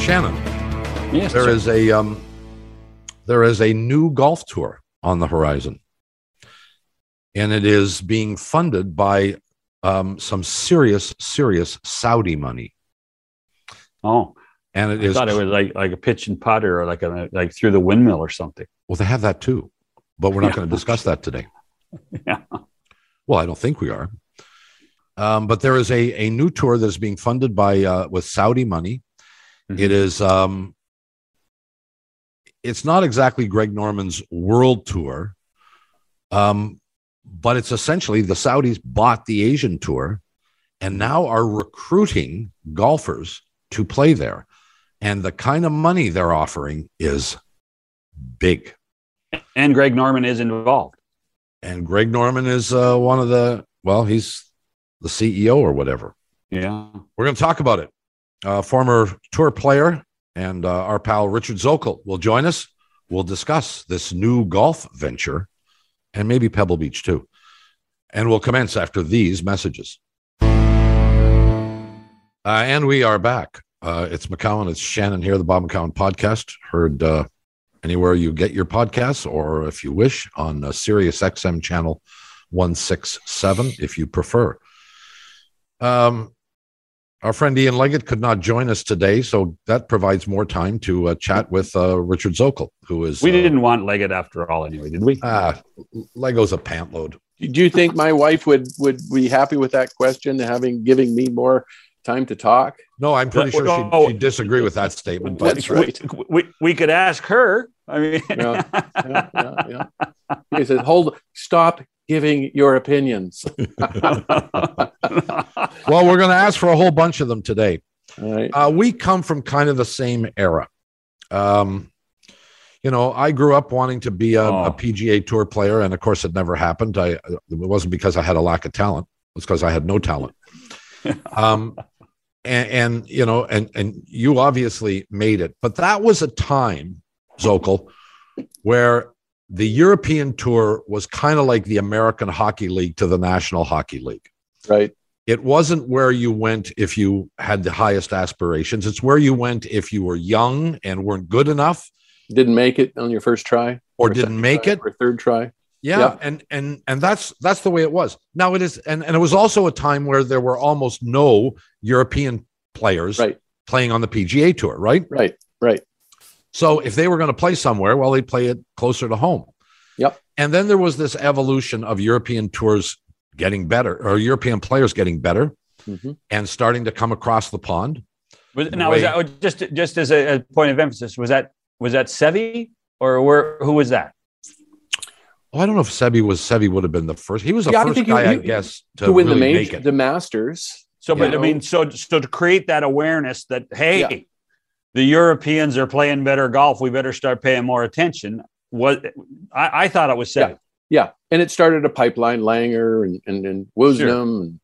Shannon. Yes, There sir. is a um, there is a new golf tour on the horizon, and it is being funded by um, some serious, serious Saudi money, Oh, and it I is thought it was like like a pitch and putter or like a like through the windmill or something. well. They have that too, but we're not Yeah. going to discuss that today. Yeah. Well, I don't think we are. Um, but there is a a new tour that is being funded by uh, with Saudi money. It is um, it's not exactly Greg Norman's world tour, um, but it's essentially the Saudis bought the Asian tour and now are recruiting golfers to play there. And the kind of money they're offering is big. And Greg Norman is involved. And Greg Norman is uh, one of the, well, he's the CEO or whatever. Yeah. We're going to talk about it. Uh, former tour player and uh, our pal Richard Zokol will join us. We'll discuss this new golf venture and maybe Pebble Beach too. And we'll commence after these messages. Uh, and we are back. Uh, it's McCown. It's Shannon here, the Bob McCown podcast. Heard uh, anywhere you get your podcasts, or if you wish, on uh, Sirius XM channel 167, if you prefer. Um, our friend Ian Leggatt could not join us today, so that provides more time to uh, chat with uh, Richard Zokol, who is. We uh, didn't want Leggatt after all, anyway, did we? Ah, Lego's a pant load. Do you think my wife would would be happy with that question, having giving me more time to talk? No, I'm pretty sure she'd, Oh. she'd disagree with that statement. But That's right. We, we, we could ask her. I mean, Yeah. Yeah, yeah, yeah. He said, "Hold, stop giving your opinions." well, we're going to ask for a whole bunch of them today. All right. Uh, we come from kind of the same era. Um, you know, I grew up wanting to be a, a Oh. PGA Tour player, and of course, it never happened. I it wasn't because I had a lack of talent; it was because I had no talent. um, and, and you know, and and you obviously made it, but that was a time, Zokol, where the European Tour was kind of like the American Hockey League to the National Hockey League Right. it wasn't where you went if you had the highest aspirations. It's where you went if you were young and weren't good enough Didn't make it on your first try, or Or didn't make try, it. or third try. Yeah, Yeah. and and and that's that's the way it was. Now it is, and and it was also a time where there were almost no European players Right. playing on the PGA Tour, right? Right. Right. So if they were going to play somewhere, well, they'd play it closer to home. Yep. And then there was this evolution of European tours getting better, or European players getting better, Mhm. and starting to come across the pond. was, now, was that just just as a, a point of emphasis? Was that was that Seve or where? Who was that? Oh, I don't know if Seve was Seve would have been the first. He was the Yeah, I first he- guy, I guess, to, To, win really the make major, it. the Masters. So, but You I mean, so so to create that awareness that hey, Yeah. The Europeans are playing better golf, we better start paying more attention. What I, I thought it was Seve. Yeah, yeah. and it started a pipeline, Langer and and, and Woosnam,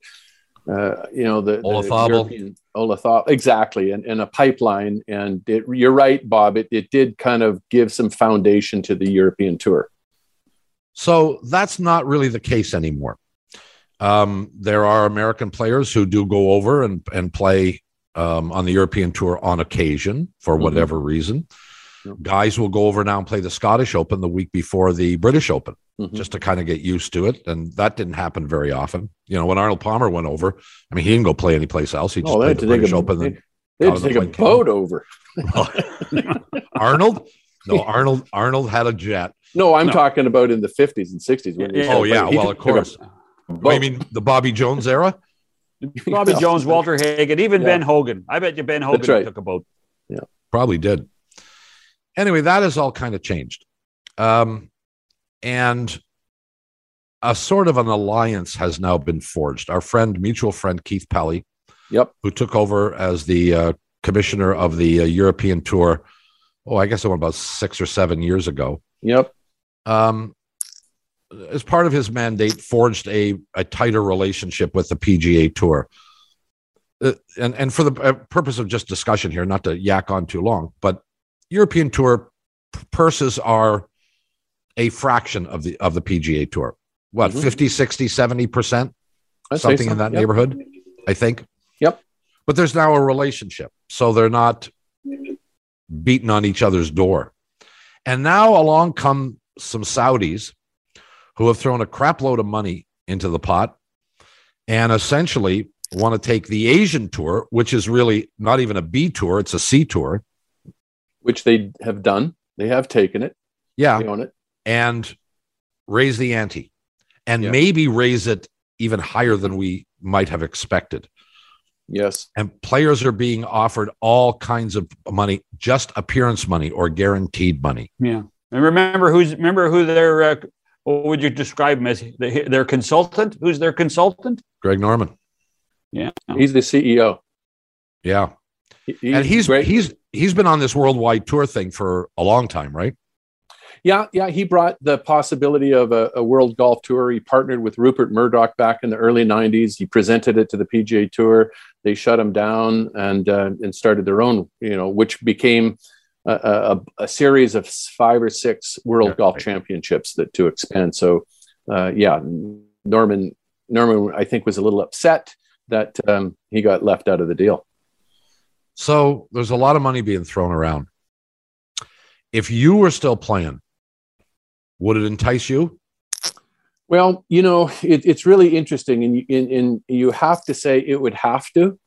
and uh, you know the, the Olazábal. Olazábal, exactly, and, and a pipeline. And it, you're right, Bob. It it did kind of give some foundation to the European tour. So that's not really the case anymore. Um, there are American players who do go over and, and play um, on the European tour on occasion for Mhm. whatever reason. Yep. Guys will go over now and play the Scottish Open the week before the British Open Mhm. just to kind of get used to it. And that didn't happen very often. You know, when Arnold Palmer went over, I mean, he didn't go play anyplace else. He just Oh, played the British a, Open. they, they had to take a boat over. Arnold? No, Arnold. Arnold had a jet. No, I'm No. talking about in the 50s and 60s. When Yeah. Oh yeah, well of course. I mean the Bobby Jones era. Bobby Yeah. Jones, Walter Hagen, even Yeah. Ben Hogan. I bet you Ben Hogan right. took a boat. Yeah, probably did. Anyway, that has all kind of changed. Um, and a sort of an alliance has now been forged. Our friend, mutual friend Keith Pelley, Yep. who took over as the uh, commissioner of the uh, European Tour. Oh, I guess it went about six or seven years ago. Yep. Um, as part of his mandate, forged a, a tighter relationship with the PGA Tour. Uh, and and for the uh, purpose of just discussion here, not to yak on too long, but European Tour purses are a fraction of the of the PGA Tour. What, Mhm. seventy 50, 60, 70 percent? I'd Something so. in that Yep. neighborhood, I think. Yep. But there's now a relationship. So they're not beating on each other's door. And now along come some Saudis who have thrown a crap load of money into the pot and essentially want to take the Asian tour, which is really not even a B tour, it's a C tour. Which they have done. They have taken it. Yeah. They own it. And raise the ante and Yeah. maybe raise it even higher than we might have expected. Yes. And players are being offered all kinds of money, just appearance money or guaranteed money. Yeah. And remember who's remember who their uh, what would you describe him as their consultant? Who's their consultant? Greg Norman. Yeah. He's the CEO. Yeah. He- and he's great. he's he's been on this worldwide tour thing for a long time, right? Yeah, yeah, he brought the possibility of a, a world golf tour. He partnered with Rupert Murdoch back in the early '90s. He presented it to the PGA Tour. They shut him down and uh, and started their own, you know, which became a, a, a series of five or six World Yeah, Golf right. Championships that to expand. So, uh, yeah, Norman Norman, I think, was a little upset that um, he got left out of the deal. So there's a lot of money being thrown around. If you were still playing, would it entice you? Well, you know, it, it's really interesting, and you, in, in, you have to say it would have to.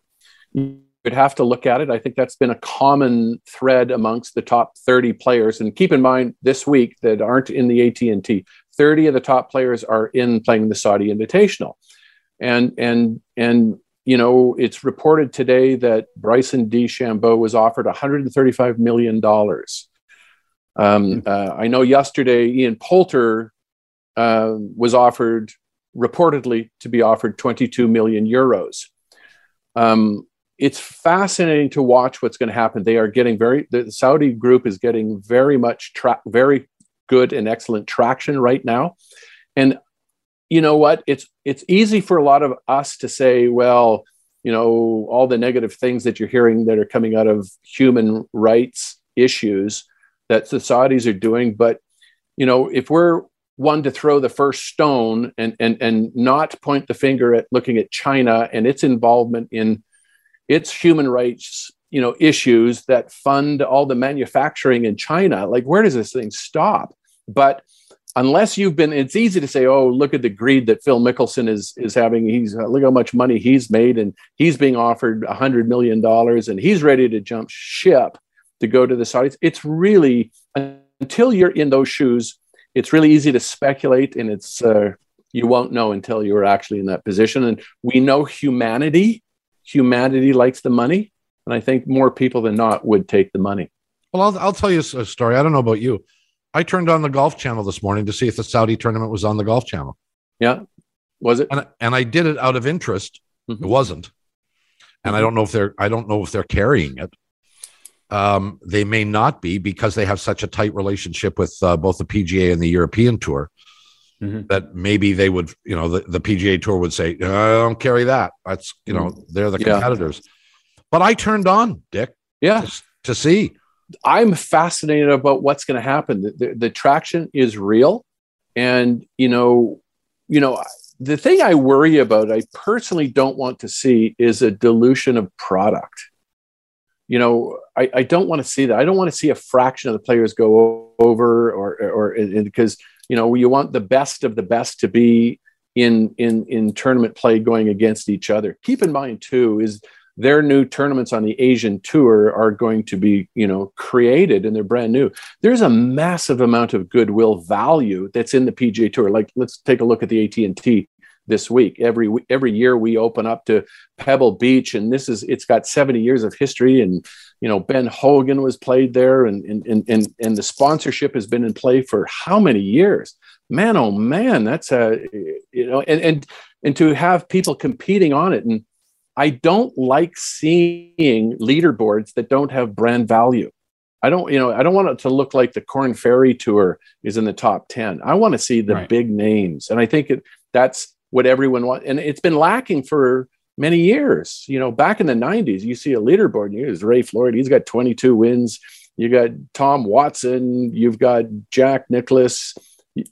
Would have to look at it. I think that's been a common thread amongst the top 30 players. And keep in mind, this week that aren't in the AT and T, 30 of the top players are in playing the Saudi Invitational, and and and you know, it's reported today that Bryson DeChambeau was offered 135 million dollars. Um, uh, I know yesterday Ian Poulter uh, was offered reportedly to be offered 22 million euros. Um, it's fascinating to watch what's going to happen. They are getting very the Saudi group is getting very much tra- very good and excellent traction right now, and you know what? It's it's easy for a lot of us to say, well, you know, all the negative things that you're hearing that are coming out of human rights issues that the Saudis are doing, but you know, if we're one to throw the first stone and and and not point the finger at looking at China and its involvement in its human rights you know issues that fund all the manufacturing in China like where does this thing stop? But unless you've been it's easy to say oh look at the greed that Phil Mickelson is is having. He's uh, look how much money he's made and he's being offered a hundred million dollars and he's ready to jump ship to go to the Saudis. It's really until you're in those shoes it's really easy to speculate and it's uh, you won't know until you're actually in that position. And we know humanity humanity likes the money and i think more people than not would take the money Well, I'll, I'll tell you a story. I don't know about you. I turned on the Golf Channel this morning to see if the Saudi tournament was on the Golf Channel, yeah was it and and I did it out of interest. Mhm. It wasn't, and I don't know if they're I don't know if they're carrying it. Um, they may not be because they have such a tight relationship with uh, both the PGA and the European Tour Mhm. that maybe they would, you know, the, the PGA Tour would say, "I don't carry that." That's you know, they're the Yeah. competitors. But I turned on Dick yeah to, to see. i'm fascinated about what's going to happen the, the, the traction is real and you know you know the thing i worry about i personally don't want to see is a dilution of product you know i, I don't want to see that i don't want to see a fraction of the players go over or or because you know you want the best of the best to be in in in tournament play going against each other keep in mind too is their new tournaments on the Asian tour are going to be, you know, created and they're brand new. There's a massive amount of goodwill value that's in the PGA Tour. Like, let's take a look at the AT&T this week. Every every year we open up to Pebble Beach, and this is it's got 70 years of history. And you know, Ben Hogan was played there, and and and and, the sponsorship has been in play for how many years? Man, oh man, that's a you know, and and and to have people competing on it and I don't like seeing leaderboards that don't have brand value. I don't, you know, I don't want it to look like the Corn Ferry Tour is in the top 10. I want to see the Right. big names. And I think it, that's what everyone wants. And it's been lacking for many years. You know, back in the 90s, you see a leaderboard, and here's Ray Floyd, he's got 22 wins. You got Tom Watson, you've got Jack Nicklaus,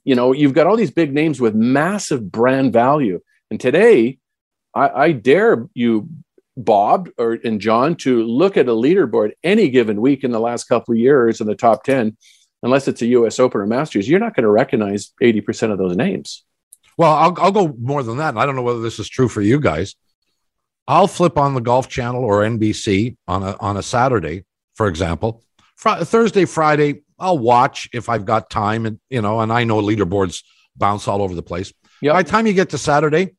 you know, you've got all these big names with massive brand value. And today, I, I dare you Bob or and John to look at a leaderboard any given week in the last couple of years in the top 10, unless it's a US Open or Masters, you're not going to recognize 80% of those names. Well, I'll, I'll go more than that. I don't know whether this is true for you guys. I'll flip on the Golf Channel or NBC on a, on a Saturday, for example. Fr- Thursday, Friday, I'll watch if I've got time. And, you know, and I know leaderboards bounce all over the place. Yep. By the time you get to Saturday,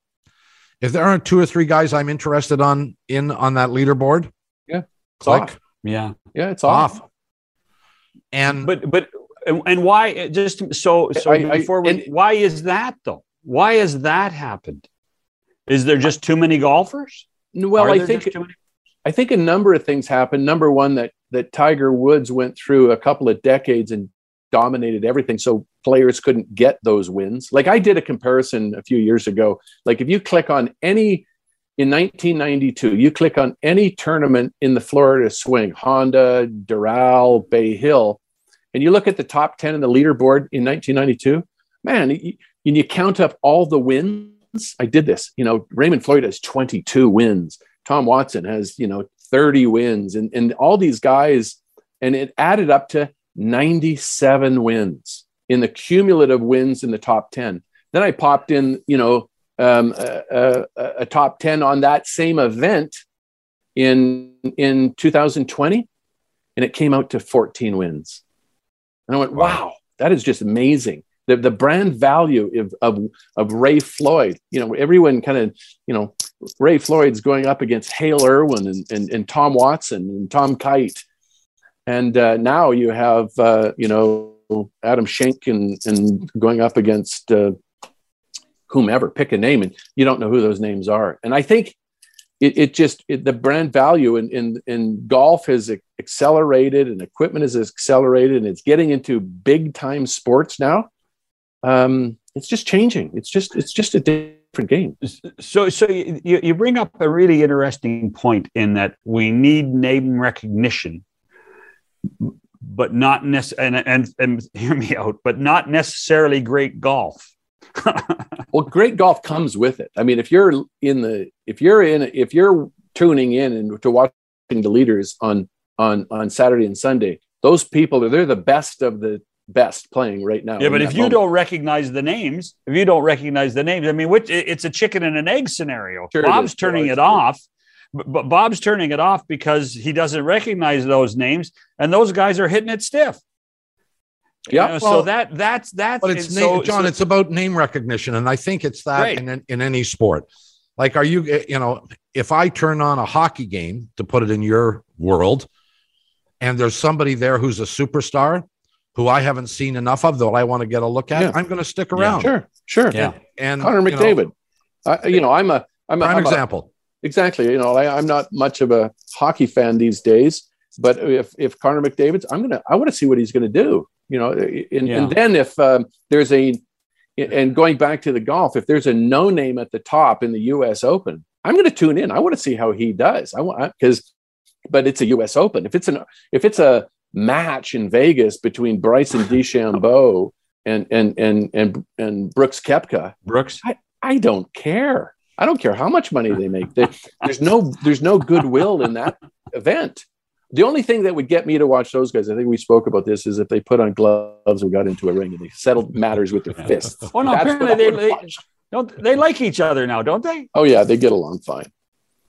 if there aren't two or three guys I'm interested on in on that leaderboard, Yeah, click off. Yeah. Yeah, it's off. off. And But but and and why just so so I- I- before we and- why is that though? Why has that happened? Is there just too many golfers? Well, Are I think just too many? I think a number of things happened. Number one, that that Tiger Woods went through a couple of decades and dominated everything, so players couldn't get those wins. Like I did a comparison a few years ago. Like if you click on any in 1992, you click on any tournament in the Florida swing, Honda, Doral, Bay Hill, and you look at the top 10 in the leaderboard in 1992, man, y- and you count up all the wins. I did this. You know, Raymond Floyd has 22 wins. Tom Watson has, you know, 30 wins and, and all these guys, and it added up to 97 wins in the cumulative wins in the top 10. Then I popped in, you know, um, a, a, a top 10 on that same event in, in 2020, and it came out to 14 wins. And I went, Wow. wow, that is just amazing. The, the brand value of, of, of Ray Floyd, you know, everyone kind of, you know, Ray Floyd's going up against Hale Irwin and, and, and Tom Watson and Tom Kite. And uh, now you have, uh, you know, Adam Schenk and, and going up against uh, whomever, pick a name, and you don't know who those names are. And I think it, it just, it, the brand value in, in, in golf has accelerated and equipment has accelerated and it's getting into big time sports now. Um, it's just changing. It's just, it's just a different game. So so you, you bring up a really interesting point in that we need name recognition, but not necessarily and, and and hear me out, but not necessarily great golf. well great golf comes with it i mean if you're in the if you're in if you're tuning in and to watching the leaders on on on saturday and sunday those people are they're the best of the best playing right now Yeah, but if you moment. don't recognize the names, if you don't recognize the names, I mean, which it's a chicken and an egg scenario. Sure Bob's is. turning Yeah, it off, but, but Bob's turning it off because he doesn't recognize those names, and those guys are hitting it stiff. You Yeah, know, well, so that that's that's but it's and name, so- John. so- it's about name recognition, and I think it's that Right. in in any sport. Like, are you eh, you know, if I turn on a hockey game to put it in your world, and there's somebody there who's a superstar who I haven't seen enough of, that I want to get a look at, Yeah. I'm going to stick around. sure sure yeah. And connor you know, mcdavid I, you know i'm a i'm a, prime I'm a- example. exactly you know I, i'm not much of a hockey fan these days but if if connor mcdavid's i'm gonna i want to see what he's gonna do you know and, Yeah. and then if um, there's a and going back to the golf if there's a no name at the top in the us open i'm gonna tune in i want to see how he does i want because but it's a us open if it's an if it's a match in vegas between bryson dechambeau and and and and and brooks koepka Brooks. I I don't care. I don't care how much money they make. There- there's no there's no goodwill in that event. The only thing that would get me to watch those guys, I think we spoke about this, is if they put on gloves and got into a ring and they settled matters with their fists. Oh no, That's apparently they, they don't they like each other now, don't they? Oh yeah, they get along fine.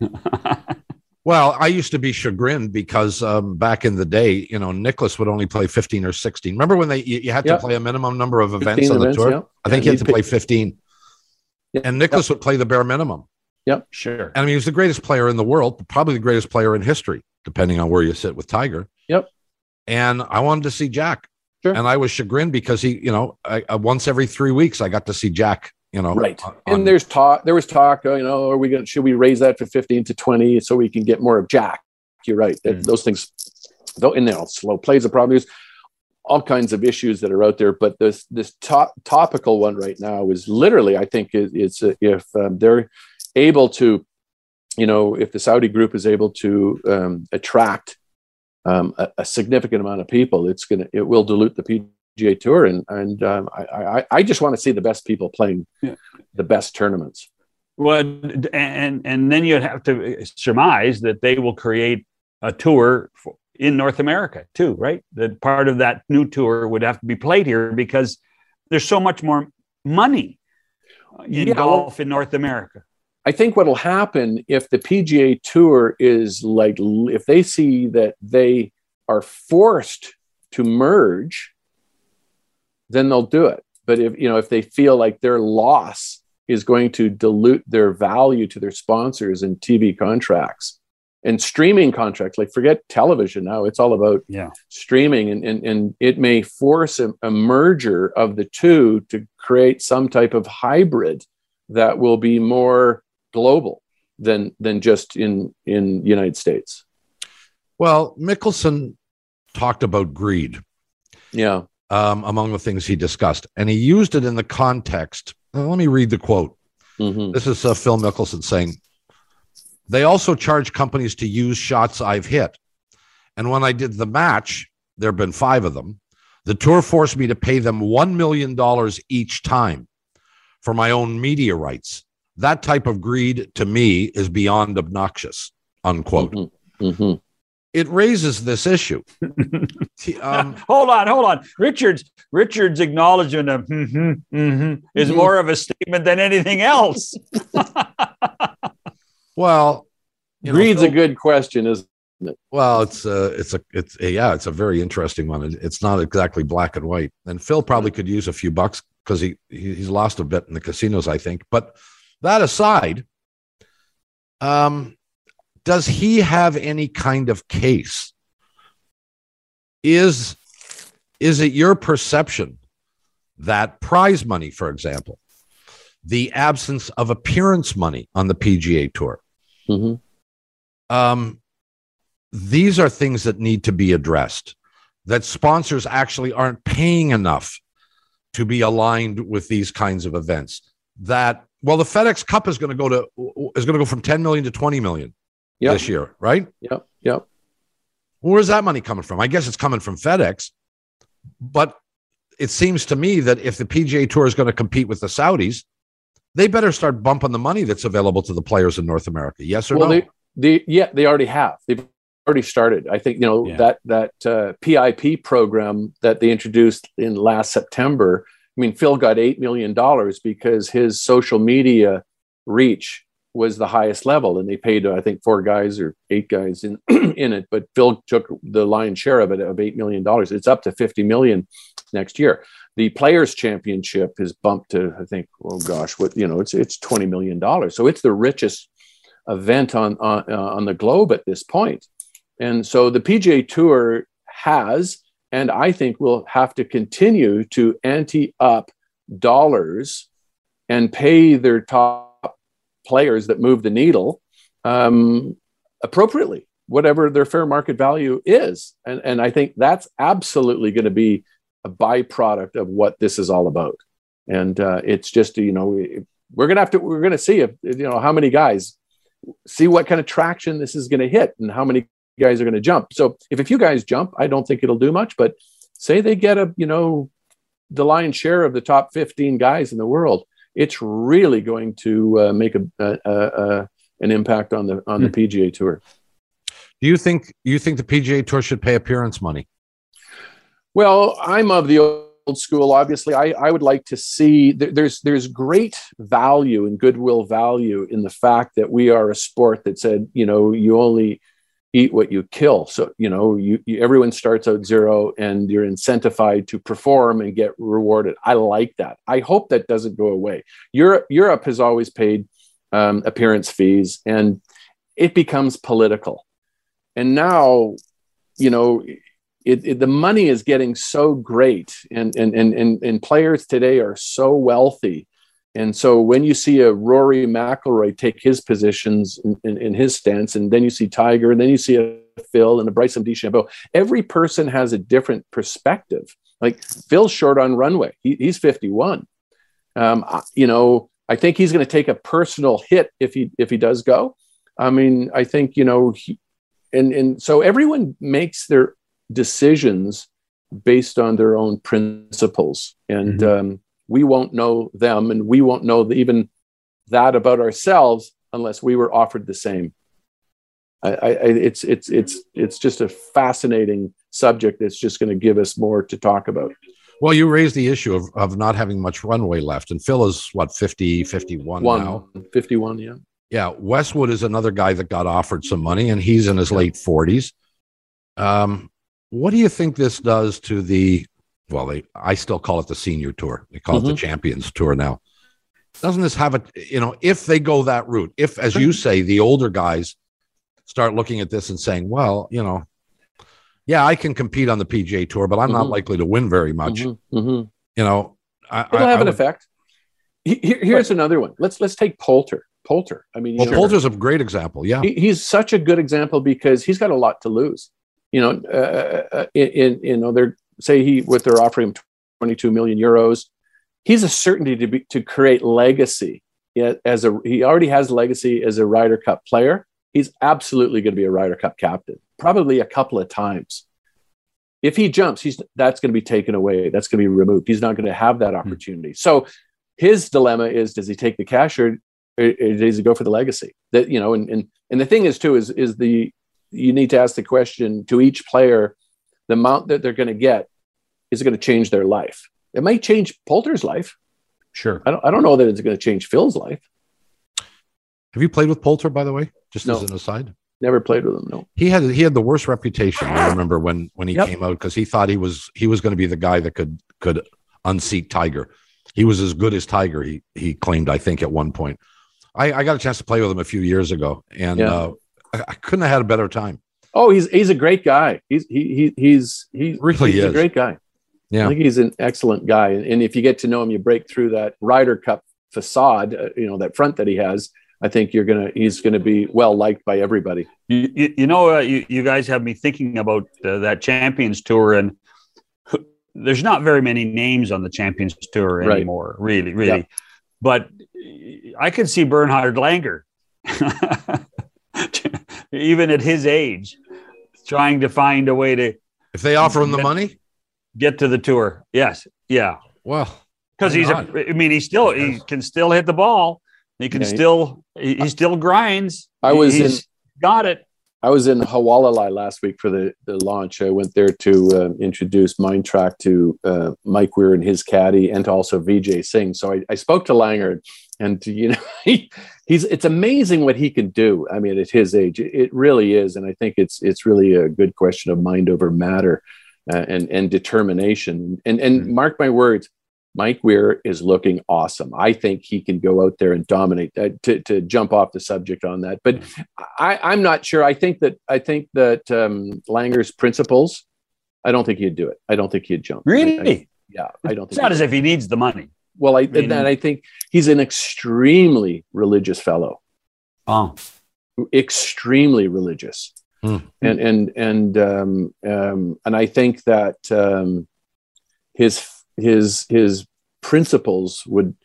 Well, I used to be chagrined because um, back in the day, you know, Nicklaus would only play 15 or 16. Remember when they you, you had to Yep. play a minimum number of events on the events, tour? yeah. I think he had to play 15. Yeah. And Nicklaus would play the bare minimum. Yep, sure. And I mean, he was the greatest player in the world, probably the greatest player in history, depending on where you sit with Tiger. Yep. And I wanted to see Jack. Sure. And I was chagrined because he, you know, I, I, once every three weeks, I got to see Jack, you know. Right. on- And there's talk. There was talk. uh, You know, are we going? to Should we raise that to 15 to 20 so we can get more of Jack? You're right. Mm. Those things, though, and now slow plays a problem. There's all kinds of issues that are out there, but this this top, topical one right now is literally, I think, it, it's uh, if um, they're able to, you know, if the Saudi group is able to um, attract um, a, a significant amount of people, it's gonna it will dilute the PGA Tour, and and um, I, I I just want to see the best people playing Yeah. the best tournaments. Well, and and then you'd have to surmise that they will create a tour for, in North America too, right? That part of that new tour would have to be played here because there's so much more money in yeah, golf in North America. I think what'll happen if the PGA Tour is like, if they see that they are forced to merge, then they'll do it. But if you know, if they feel like their loss is going to dilute their value to their sponsors and TV contracts and streaming contracts, like forget television now, it's all about yeah. streaming, and, and and it may force a, a merger of the two to create some type of hybrid that will be more global than than just in in United States. Well, Mickelson talked about greed. Yeah. Um, among the things he discussed, and he used it in the context. let me read the quote. Mm-hmm. This is uh, Phil Mickelson saying, "They also charge companies to use shots I've hit, and when I did the match, there have been five of them. The tour forced me to pay them one million dollars each time for my own media rights that type of greed to me is beyond obnoxious unquote mm-hmm. Mm-hmm. It raises this issue. Um, hold on hold on. Richard's richard's acknowledgement of mm-hmm, mm-hmm is mm-hmm. more of a statement than anything else. Well greed's know, a good question isn't it? Well it's uh it's a it's a, yeah it's a very interesting one. It's not exactly black and white. And phil probably could use a few bucks because he he's lost a bit in the casinos i think. But that aside, um, does he have any kind of case? Is is it your perception that prize money, for example, the absence of appearance money on the PGA Tour, mm-hmm. um, these are things that need to be addressed. That sponsors actually aren't paying enough to be aligned with these kinds of events. That well, the FedEx Cup is going to go to is going to go from 10 million to 20 million yep. this year, right? Yep. Yep. Where's that money coming from? I guess it's coming from FedEx, but it seems to me that if the PGA Tour is going to compete with the Saudis, they better start bumping the money that's available to the players in North America. Yes or well, no? They, they, yeah, they already have. They've already started. I think you know yeah. that that uh, PIP program that they introduced in last September I mean, Phil got $8 million because his social media reach was the highest level. And they paid, I think, four guys or eight guys in, in it. But Phil took the lion's share of it of $8 million. It's up to 50 million next year. The Players Championship is bumped to, I think, oh gosh, what, you know, it's, it's $20 million. So it's the richest event on, on, uh, on the globe at this point. And so the PGA Tour has and I think we'll have to continue to ante up dollars and pay their top players that move the needle um, appropriately, whatever their fair market value is. And, and I think that's absolutely going to be a byproduct of what this is all about. And uh, it's just, you know, we're going to have to, we're going to see if, you know, how many guys see what kind of traction this is going to hit and how many guys are going to jump. So if a few guys jump, I don't think it'll do much. But say they get a, you know, the lion's share of the top 15 guys in the world, it's really going to uh, make a, a, a, an impact on the on the hmm. PGA Tour. Do you think you think the PGA Tour should pay appearance money? Well, I'm of the old school. Obviously, I, I would like to see there's there's great value and goodwill value in the fact that we are a sport that said you know you only eat what you kill. So, you know, you, you, everyone starts out zero and you're incentivized to perform and get rewarded. I like that. I hope that doesn't go away. Europe, Europe has always paid um, appearance fees and it becomes political. And now, you know, it, it, the money is getting so great and, and, and, and, and players today are so wealthy and so when you see a Rory McIlroy take his positions in, in, in, his stance, and then you see Tiger, and then you see a Phil and a Bryson DeChambeau, every person has a different perspective. Like Phil's short on runway; he, he's 51. Um, you know, I think he's going to take a personal hit if he if he does go. I mean, I think you know, he, and and so everyone makes their decisions based on their own principles, and. Mm-hmm. Um, we won't know them and we won't know the, even that about ourselves unless we were offered the same. I, I, it's it's it's it's just a fascinating subject that's just going to give us more to talk about. Well, you raised the issue of, of not having much runway left, and Phil is what 50, 51 One, now. 51, yeah. Yeah. Westwood is another guy that got offered some money, and he's in his yeah. late 40s. Um, what do you think this does to the well, they I still call it the senior tour. They call mm-hmm. it the mm-hmm. champions tour now. Doesn't this have a you know, if they go that route, if as you say, the older guys start looking at this and saying, well, you know, yeah, I can compete on the PGA tour, but I'm mm-hmm. not likely to win very much. Mm-hmm. mm-hmm. You know, I, it'll I, have I an would, effect. Here, here's another one. Let's let's take Poulter. Poulter. I mean, well, know, Poulter's a great example. Yeah, he, he's such a good example because he's got a lot to lose. You know, uh, uh, uh in, in you know, they're say he what they're offering him 22 million euros. He's a certainty to be to create legacy. As a he already has legacy as a Ryder Cup player. He's absolutely going to be a Ryder Cup captain, probably a couple of times. If he jumps, he's that's going to be taken away. That's going to be removed. He's not going to have that hmm. opportunity. Mm-hmm. So his dilemma is: does he take the cash or, or does he go for the legacy? That you know, and and and the thing is too is is the you need to ask the question to each player the amount that they're going to get is going to change their life. It might change Poulter's life. Sure. I don't, I don't know that it's going to change Phil's life. Have you played with Poulter, by the way? Just no. as an aside. Never played with him. No. He had he had the worst reputation. I remember when when he yep. came out because he thought he was he was going to be the guy that could could unseat Tiger. He was as good as Tiger. He he claimed I think at one point. I, I got a chance to play with him a few years ago, and yeah. uh, I, I couldn't have had a better time. Oh, he's he's a great guy. He's he, he he's he really he's is. a great guy. Yeah, I think he's an excellent guy. And if you get to know him, you break through that Ryder Cup facade, uh, you know, that front that he has. I think you're gonna he's gonna be well liked by everybody. You, you, you know, uh, you, you guys have me thinking about uh, that Champions Tour, and there's not very many names on the Champions Tour anymore, right. really, really. Yeah. But I could see Bernhard Langer, even at his age, trying to find a way to. If they offer him the money, get to the tour. Yes, yeah. Well, because he's, a, I mean, he still he can still hit the ball. He can yeah, still he, he, still grinds. I was he's in, got it. I was in Hualalai last week for the, the launch. I went there to uh, introduce Mindtrack to uh, Mike Weir and his caddy, and to also Vijay Singh. So I, I spoke to Langer, and you know he, he's it's amazing what he can do. I mean, at his age, it, really is, and I think it's it's really a good question of mind over matter uh, and and determination. And and mm-hmm. mark my words, Mike Weir is looking awesome. I think he can go out there and dominate. Uh, to to jump off the subject on that, but mm-hmm. I, I'm not sure. I think that I think that um, Langer's principles. I don't think he'd do it. I don't think he'd jump. Really? I, I, yeah, I don't. It's not as if he needs the money. Well, I, I mean, and I think he's an extremely religious fellow. Oh, extremely religious. Hmm. And and and um, um, and I think that um, his his his principles would,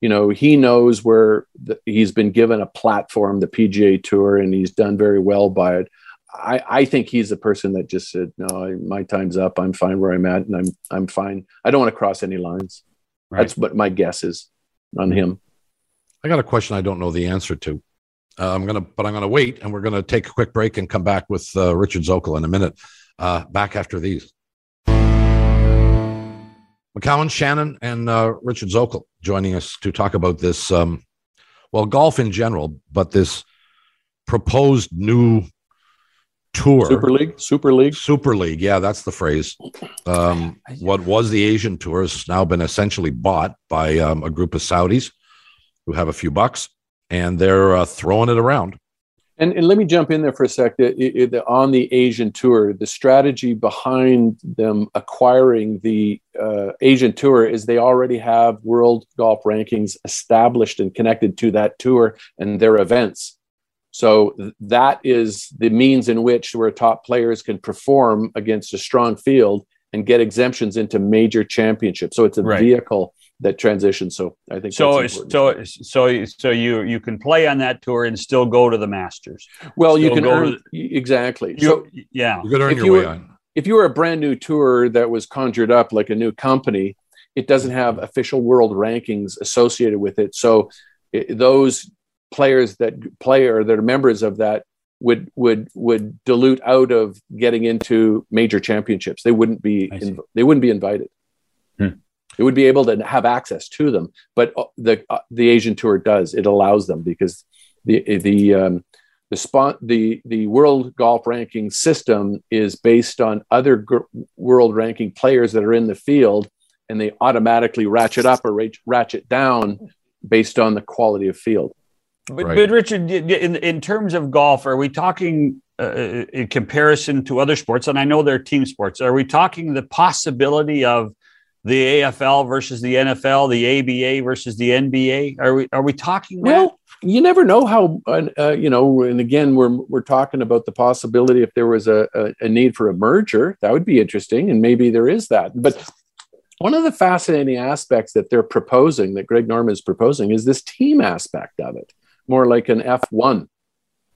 you know, he knows where the, he's been given a platform, the PGA Tour, and he's done very well by it. I, I think he's the person that just said, "No, my time's up. I'm fine where I'm at, and I'm I'm fine. I don't want to cross any lines." Right. That's what my guess is on him. I got a question I don't know the answer to. Uh, I'm gonna, but I'm gonna wait, and we're gonna take a quick break and come back with uh, Richard Zokol in a minute. Uh, back after these. McCown, Shannon, and uh, Richard Zokol joining us to talk about this. Um, well, golf in general, but this proposed new tour, Super League, Super League, Super League. Yeah, that's the phrase. Um, what was the Asian tour has now been essentially bought by um, a group of Saudis who have a few bucks and they're uh, throwing it around. And, and, let me jump in there for a sec. It, it, on the Asian tour, the strategy behind them acquiring the uh, Asian tour is they already have world golf rankings established and connected to that tour and their events. So that is the means in which where top players can perform against a strong field and get exemptions into major championships. So it's a right. vehicle that transition. So I think so. So so so you you can play on that tour and still go to the Masters. Well, still you can earn the, exactly. You, so yeah, you can earn your way were, on. If you were a brand new tour that was conjured up like a new company, it doesn't have official world rankings associated with it. So it, those players that play or that are members of that would would would dilute out of getting into major championships. They wouldn't be inv- they wouldn't be invited. Hmm. They would be able to have access to them, but uh, the uh, the Asian Tour does. It allows them because the the um, the spot the the world golf ranking system is based on other gr- world ranking players that are in the field, and they automatically ratchet up or ratchet down based on the quality of field. But, right. but Richard, in in terms of golf, are we talking uh, in comparison to other sports? And I know they're team sports. Are we talking the possibility of the AFL versus the NFL, the ABA versus the NBA? Are we are we talking? Well, that? you never know how. Uh, you know, and again, we're we're talking about the possibility if there was a, a, a need for a merger, that would be interesting, and maybe there is that. But one of the fascinating aspects that they're proposing, that Greg Norman is proposing, is this team aspect of it more like an F1.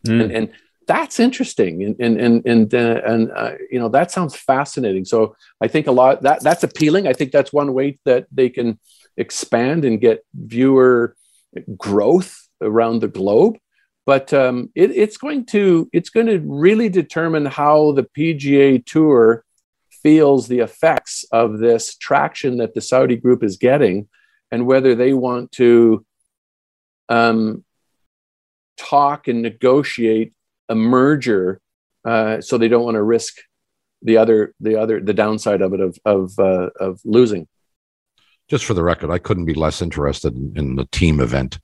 Mm. And, and, that's interesting. And, and, and, and, uh, and uh, you know, that sounds fascinating. So I think a lot that that's appealing. I think that's one way that they can expand and get viewer growth around the globe. But um, it, it's going to it's going to really determine how the PGA Tour feels the effects of this traction that the Saudi group is getting, and whether they want to um, talk and negotiate a merger uh, so they don't want to risk the other the other the downside of it of of uh, of losing just for the record i couldn't be less interested in, in the team event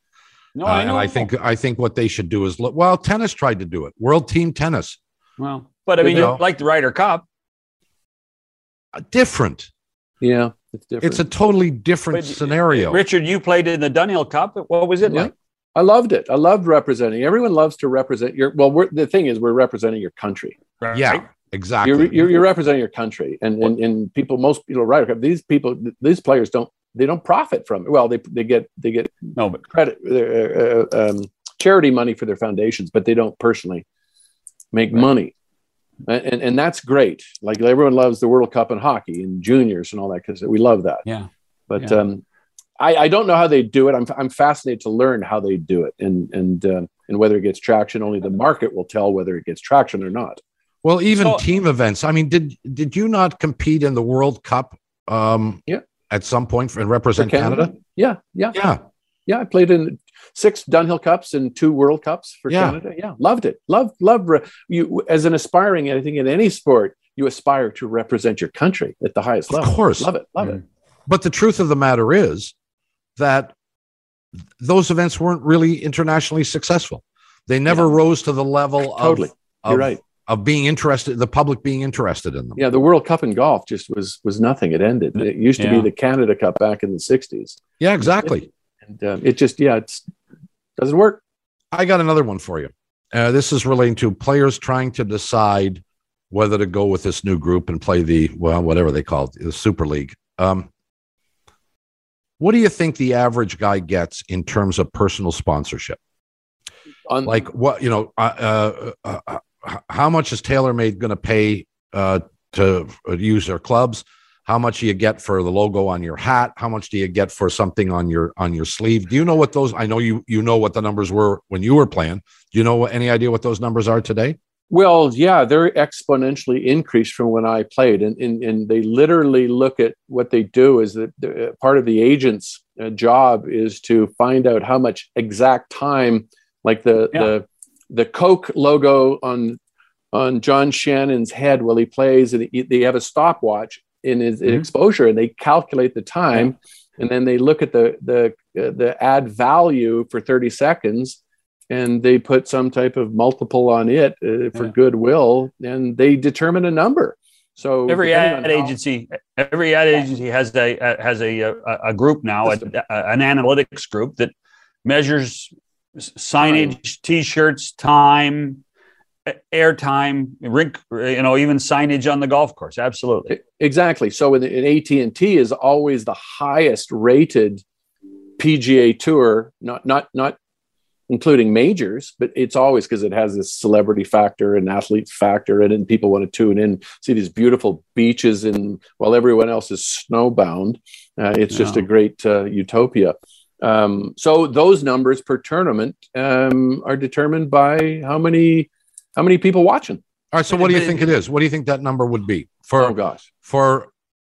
no, uh, I and I think I think what they should do is look. Well, tennis tried to do it. World Team Tennis. Well, but I mean, you know, like the Ryder Cup, uh, different. Yeah, it's different. It's a totally different but, scenario. Richard, you played in the Dunhill Cup. What was it yeah. like? I loved it. I loved representing. Everyone loves to represent your. Well, the thing is, we're representing your country. Right? Yeah, exactly. You're, you're, you're, representing your country, and, and and people, most people, right? These people, these players don't they don't profit from it. Well, they they get they get no but credit uh, uh, um, charity money for their foundations, but they don't personally make right. money. And, and that's great. Like everyone loves the World Cup and hockey and juniors and all that because we love that. Yeah. But yeah. um, I, I don't know how they do it. I'm, I'm fascinated to learn how they do it and and uh, and whether it gets traction. Only the market will tell whether it gets traction or not. Well, even so, team events. I mean, did did you not compete in the World Cup? Um, yeah. At some point and represent Canada? Canada? Yeah, yeah, yeah, yeah. I played in six Dunhill Cups and two World Cups for yeah. Canada. Yeah, loved it. Love, love. You as an aspiring, I think in any sport, you aspire to represent your country at the highest level. Of course, love it, love mm. it. But the truth of the matter is, that those events weren't really internationally successful. They never yeah. rose to the level of, totally. of, You're right. of being interested, the public being interested in them. Yeah, the World Cup in golf just was was nothing. It ended. It used to yeah. be the Canada Cup back in the '60s. Yeah, exactly. And uh, it just yeah, it doesn't work. I got another one for you. Uh, this is relating to players trying to decide whether to go with this new group and play the well, whatever they call it, the Super League. Um, what do you think the average guy gets in terms of personal sponsorship? On, like what you know, uh, uh, uh, how much is TaylorMade going to pay uh, to use their clubs? How much do you get for the logo on your hat? How much do you get for something on your on your sleeve? Do you know what those? I know you you know what the numbers were when you were playing. Do you know any idea what those numbers are today? Well, yeah, they're exponentially increased from when I played, and and, and they literally look at what they do is that the, part of the agent's uh, job is to find out how much exact time, like the yeah. the the Coke logo on on John Shannon's head while he plays, and he, they have a stopwatch in his mm-hmm. exposure, and they calculate the time, yeah. and then they look at the the uh, the ad value for thirty seconds and they put some type of multiple on it uh, for yeah. goodwill and they determine a number. So every ad how, agency every ad agency has a has a a, a group now a, an analytics group that measures signage t-shirts time airtime rink you know even signage on the golf course absolutely. Exactly. So in, in AT&T is always the highest rated PGA tour not not not including majors, but it's always because it has this celebrity factor and athlete factor, and, and people want to tune in, see these beautiful beaches, and while everyone else is snowbound, uh, it's just a great uh, utopia. Um, so those numbers per tournament um, are determined by how many how many people watching. All right. So what do you think it is? What do you think that number would be for Oh gosh. for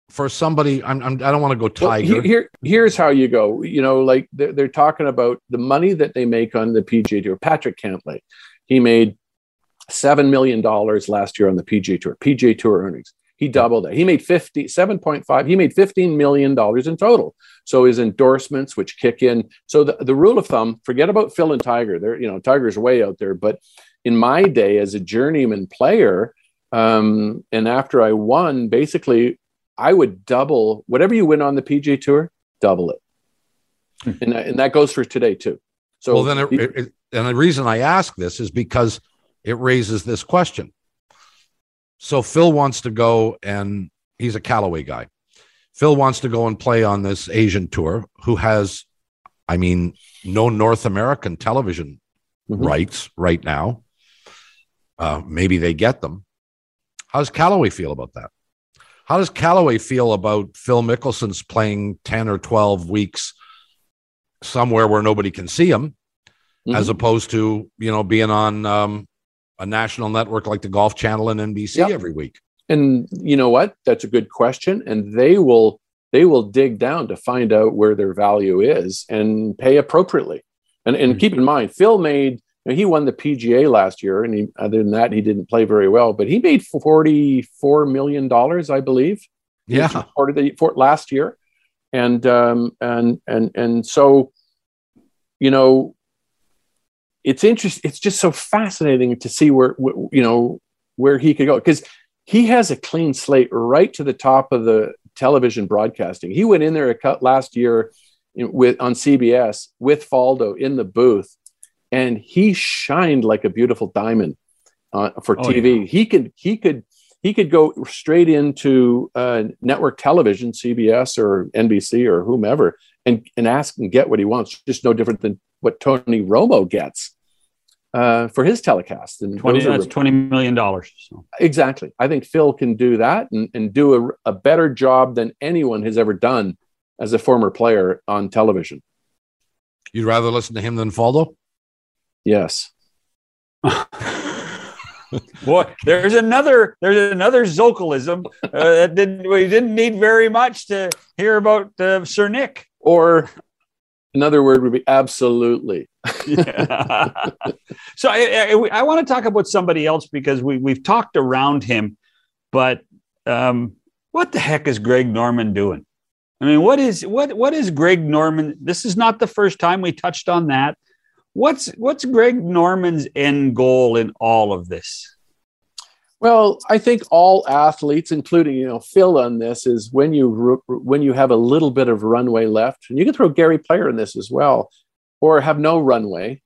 for somebody? I'm, I'm I don't want to go Well, tiger. he- here, here's how you go. You know, like they're, they're talking about the money that they make on the PGA Tour. Patrick Cantlay, he made seven million dollars last year on the PGA Tour. PGA Tour earnings. He doubled that. He made 50, 7.5. He made 15 million dollars in total. So his endorsements, which kick in. So the, the rule of thumb, forget about Phil and Tiger. They're, you know, Tiger's way out there. But in my day as a journeyman player, um, and after I won, basically I would double whatever you win on the PGA Tour, double it, and that, and that goes for today too. So well, then, it, it, and the reason I ask this is because it raises this question. So Phil wants to go, and he's a Callaway guy. Phil wants to go and play on this Asian tour, who has, I mean, no North American television Mhm. rights right now. Uh, maybe they get them. How does Callaway feel about that? How does Callaway feel about Phil Mickelson's playing 10 or 12 weeks somewhere where nobody can see him, as Mhm. opposed to, you know, being on um, a national network like the Golf Channel and NBC Yep. every week? and you know what? That's a good question, and they will they will dig down to find out where their value is and pay appropriately. And and Mhm. keep in mind, Phil made know, he won the PGA last year, and he, other than that, he didn't play very well. But he made forty four million dollars, I believe. Yeah. reported that for last year, and um, and and and so, you know, it's interesting. It's just so fascinating to see where wh- you know where he could go because he has a clean slate right to the top of the television broadcasting. He went in there a cut last year with on CBS with Faldo in the booth, and he shined like a beautiful diamond uh, for Oh, TV. He could he could he could go straight into uh, network television, CBS or NBC or whomever, and and ask and get what he wants. Just no different than what Tony Romo gets uh, for his telecast. And Twenty. those are- That's twenty million dollars. So. exactly. I think Phil can do that and, and do a, a better job than anyone has ever done as a former player on television. You'd rather listen to him than Faldo? Yes. Boy, there's another there's another Zokolism uh, that didn't we didn't need very much to hear about uh, Sir Nick. Or another word would be absolutely. Yeah. so I, I, I want to talk about somebody else because we we've talked around him, but um, what the heck is Greg Norman doing? I mean, what is what what is Greg Norman? This is not the first time we touched on that. What's what's Greg Norman's end goal in all of this? Well, I think all athletes, including you know Phil, on this is when you when you have a little bit of runway left, and you can throw Gary Player in this as well, or have no runway.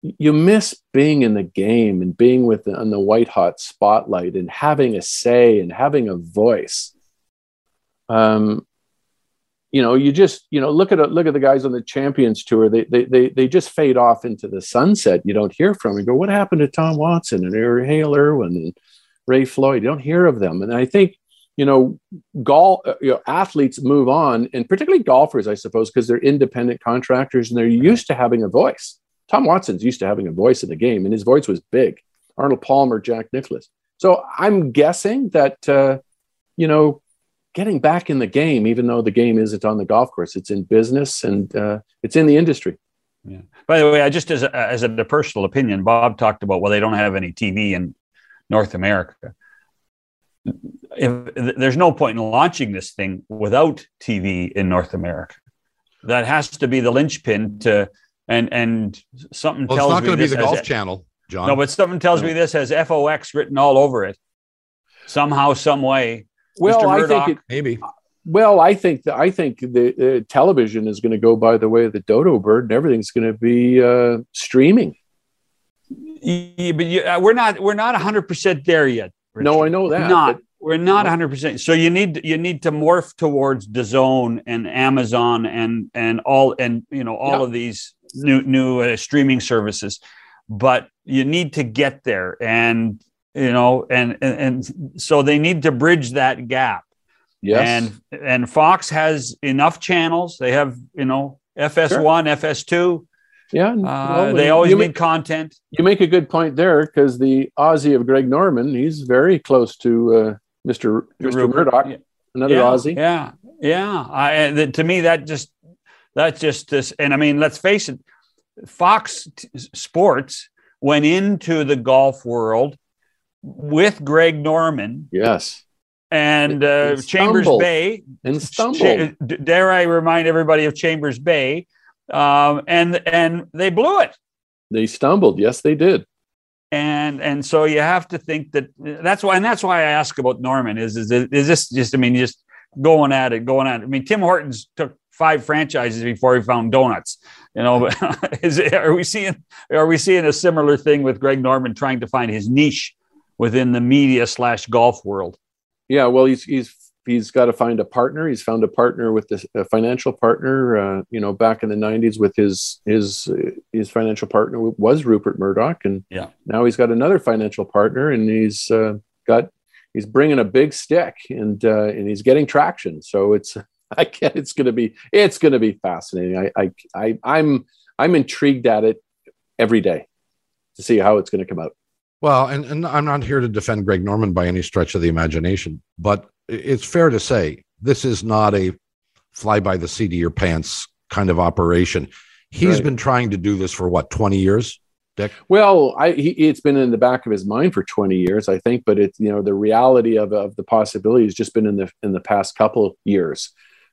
You miss being in the game and being with the, on the white hot spotlight and having a say and having a voice. Um, you know, you just you know look at look at the guys on the Champions Tour. They they they they just fade off into the sunset. You don't hear from them. You go, what happened to Tom Watson and Hale Irwin and Ray Floyd? You don't hear of them. And I think you know, golf uh, you know, athletes move on, and particularly golfers, I suppose, because they're independent contractors and they're used to having a voice. Tom Watson's used to having a voice in the game, and his voice was big. Arnold Palmer, Jack Nicklaus. So I'm guessing that uh, you know getting back in the game, even though the game isn't on the golf course, it's in business and uh, it's in the industry. Yeah. By the way, I just as a, as a personal opinion, Bob talked about well, they don't have any TV in North America. If there's no point in launching this thing without TV in North America, that has to be the linchpin to and and something Well, tells me it's not going to be this the has- Golf Channel, John. No, but something tells me this has FOX written all over it somehow, some way. Well, Mr. I think it, Maybe. well, I think that I think the uh, television is going to go by the way of the dodo bird, and everything's going to be uh, streaming. Yeah, but you, uh, we're not we're not 100 percent there yet. No, I know that. not but- we're not 100 percent so you need you need to morph towards DAZN and amazon and and all and you know all Yeah. of these new new uh, streaming services but you need to get there and you know and, and and so they need to bridge that gap yes, and and fox has enough channels they have you know FS1, FS2. Yeah, Uh, they always need content. you make a good point there because the Aussie of Greg Norman, he's very close to uh, Mr. Mr. Rupert, Murdoch, yeah. another yeah, Aussie. Yeah, yeah. I, and th- to me, that just that's just this. And I mean, let's face it, Fox t- Sports went into the golf world with Greg Norman Yes, and uh, Chambers. Bay. and stumbled. Dare I remind everybody of Chambers Bay? Um, and and they blew it. they stumbled. Yes, they did. and and so you have to think that that's why and that's why I ask about Norman is is is this just I mean just going at it going at it I mean Tim Hortons took five franchises before he found donuts you know is it, are we seeing are we seeing a similar thing with Greg Norman trying to find his niche within the media slash golf world Yeah, well, he's he's he's got to find a partner. He's found a partner with this a financial partner. Uh, you know, back in the '90s, with his his his financial partner was Rupert Murdoch, and Yeah. now he's got another financial partner, and he's uh, got he's bringing a big stick, and uh, and he's getting traction. So it's I get it's going to be it's going to be fascinating. I I, I I'm I'm intrigued at it every day to see how it's going to come out. Well, and, and I'm not here to defend Greg Norman by any stretch of the imagination, but it's fair to say this is not a fly by the seat of your pants kind of operation. He's Right. been trying to do this for what, 20 years? Dick? Well, I, he, it's been in the back of his mind for 20 years, I think, but it's, you know, the reality of, of the possibility has just been in the, in the past couple years,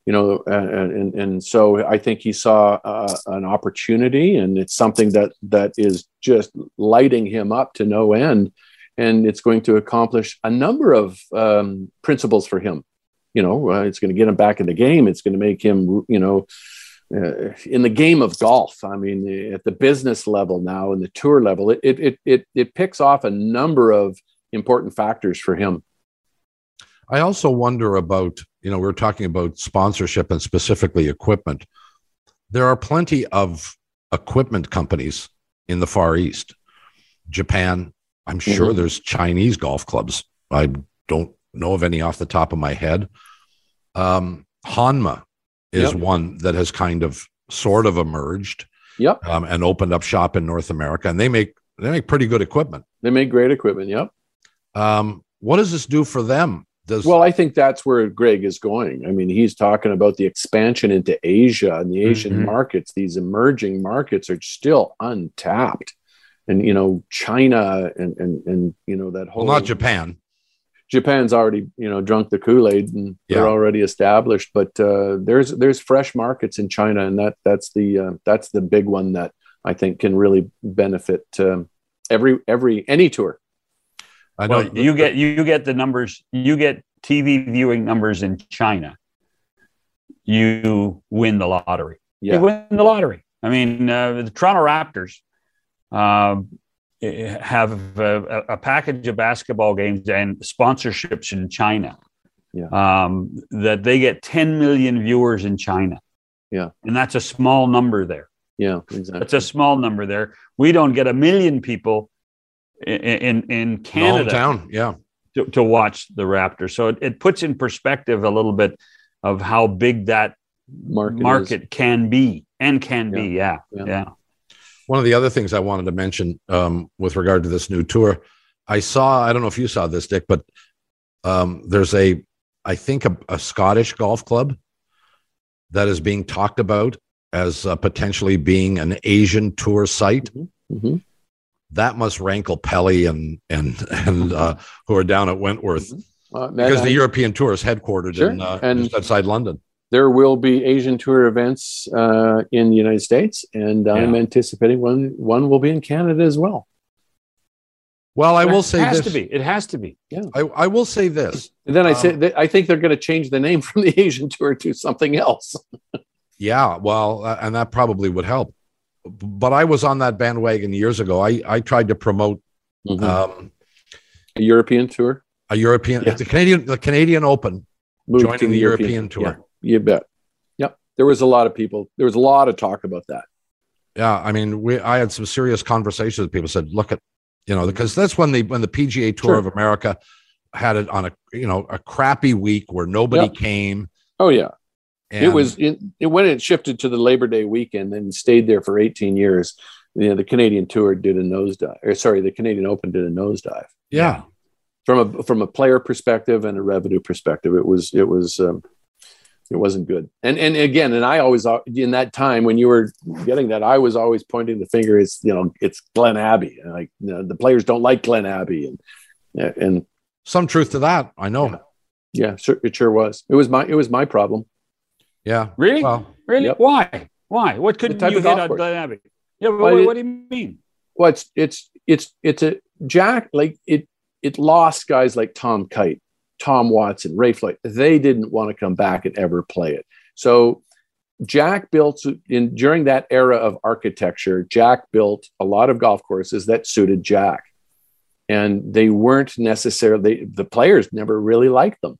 you know, and, and, so I think he saw uh, an opportunity and it's something that, that is just lighting him up to no end. And it's going to accomplish a number of um, principles for him. You know, uh, it's going to get him back in the game. It's going to make him, you know, uh, in the game of golf. I mean, at the business level now and the tour level, it it it, it picks off a number of important factors for him. I also wonder about, you know, we are talking about sponsorship and specifically equipment. There are plenty of equipment companies in the Far East. Japan, I'm sure Mhm. there's Chinese golf clubs. I don't know of any off the top of my head. Um, Honma is Yep. one that has kind of sort of emerged Yep, um, and opened up shop in North America, and they make they make pretty good equipment. they make great equipment. Yep. Um, what does this do for them? Does Well, I think that's where Greg is going. I mean, he's talking about the expansion into Asia and the Asian Mhm. markets. These emerging markets are still untapped, and you know, China and and and you know that whole well, not Japan. Japan's already you know drunk the Kool Aid and they're already established. But uh, there's there's fresh markets in China, and that that's the uh, that's the big one that I think can really benefit um, every every any tour. I know well, you get you get the numbers you get TV viewing numbers in China. You win the lottery. Yeah, you win the lottery. I mean uh, the Toronto Raptors um, eh, have a, a package of basketball games and sponsorships in China Yeah. um, that they get 10 million viewers in China. Yeah. and that's a small number there. Yeah, exactly. that's a small number there. We don't get a million people in in, in Canada hometown. Yeah. to, to watch the Raptors. So it, it puts in perspective a little bit of how big that market. market, can be and can be. Yeah. Yeah. Yeah. One of the other things I wanted to mention um, with regard to this new tour, I saw, I don't know if you saw this, Dick, but um, there's a, I think, a, a Scottish golf club that is being talked about as uh, potentially being an Asian tour site. Mhm. That must rankle Pelley and and and uh, who are down at Wentworth Uh, because and the European tour is headquartered Sure. in uh, And- just outside London. there will be Asian tour events uh, in the United States, and I'm anticipating one one will be in Canada as well. Well, I will say it has this. to be. It has to be. I, I will say this. And then I Um, say that I think they're going to change the name from the Asian tour to something else. Yeah, well, uh, and that probably would help. But I was on that bandwagon years ago. I, I tried to promote um, a European tour. a European, Yeah. the Canadian, the Canadian Open, moved joining the European, tour. Yeah, you bet. Yep. There was a lot of people. There was a lot of talk about that. Yeah, I mean, we I had some serious conversations with people. Said, look at, you know, because that's when the when the PGA Tour Sure. of America had it on a you know a crappy week where nobody Yep. came. Oh yeah. And it was it, it, when it shifted to the Labor Day weekend and stayed there for 18 years. You know, the Canadian Tour did a nosedive, or sorry, the Canadian Open did a nosedive. Yeah, from a from a player perspective and a revenue perspective, it was it was um, it wasn't good. And and again, and I always in that time when you were getting that, I was always pointing the finger. It's you know it's Glen Abbey, and like you know, the players don't like Glen Abbey, and and some truth to that. I know. Yeah, yeah sure, it sure was. It was my it was my problem. Yeah. Really? Well, really? Yep. Why? Why? What couldn't you hit on Abbey? Yeah. What, it, what, do you mean? Well, it's it's it's it's a Jack like it it lost guys like Tom Kite, Tom Watson, Ray Floyd. They didn't want to come back and ever play it. So Jack built in during that era of architecture. Jack built a lot of golf courses that suited Jack, and they weren't necessarily the players never really liked them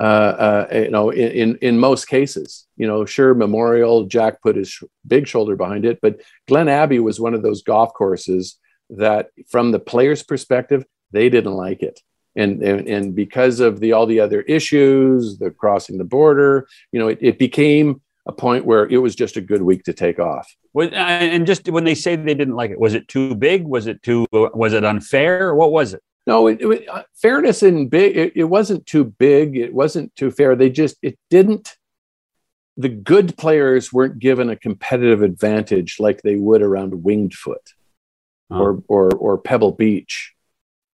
uh, uh, you know, in, in most cases, you know, sure, Memorial, Jack put his big shoulder behind it, but Glen Abbey was one of those golf courses that, from the player's perspective, they didn't like it. And, and, and because of the all the other issues, the crossing the border, you know, it, it became a point where it was just a good week to take off. And just when they say they didn't like it, was it too big? Was it too? Was it unfair? What was it? No, it, it, uh, fairness in big. It, it wasn't too big. It wasn't too fair. They just it didn't. The good players weren't given a competitive advantage like they would around Winged Foot oh. or or or Pebble Beach.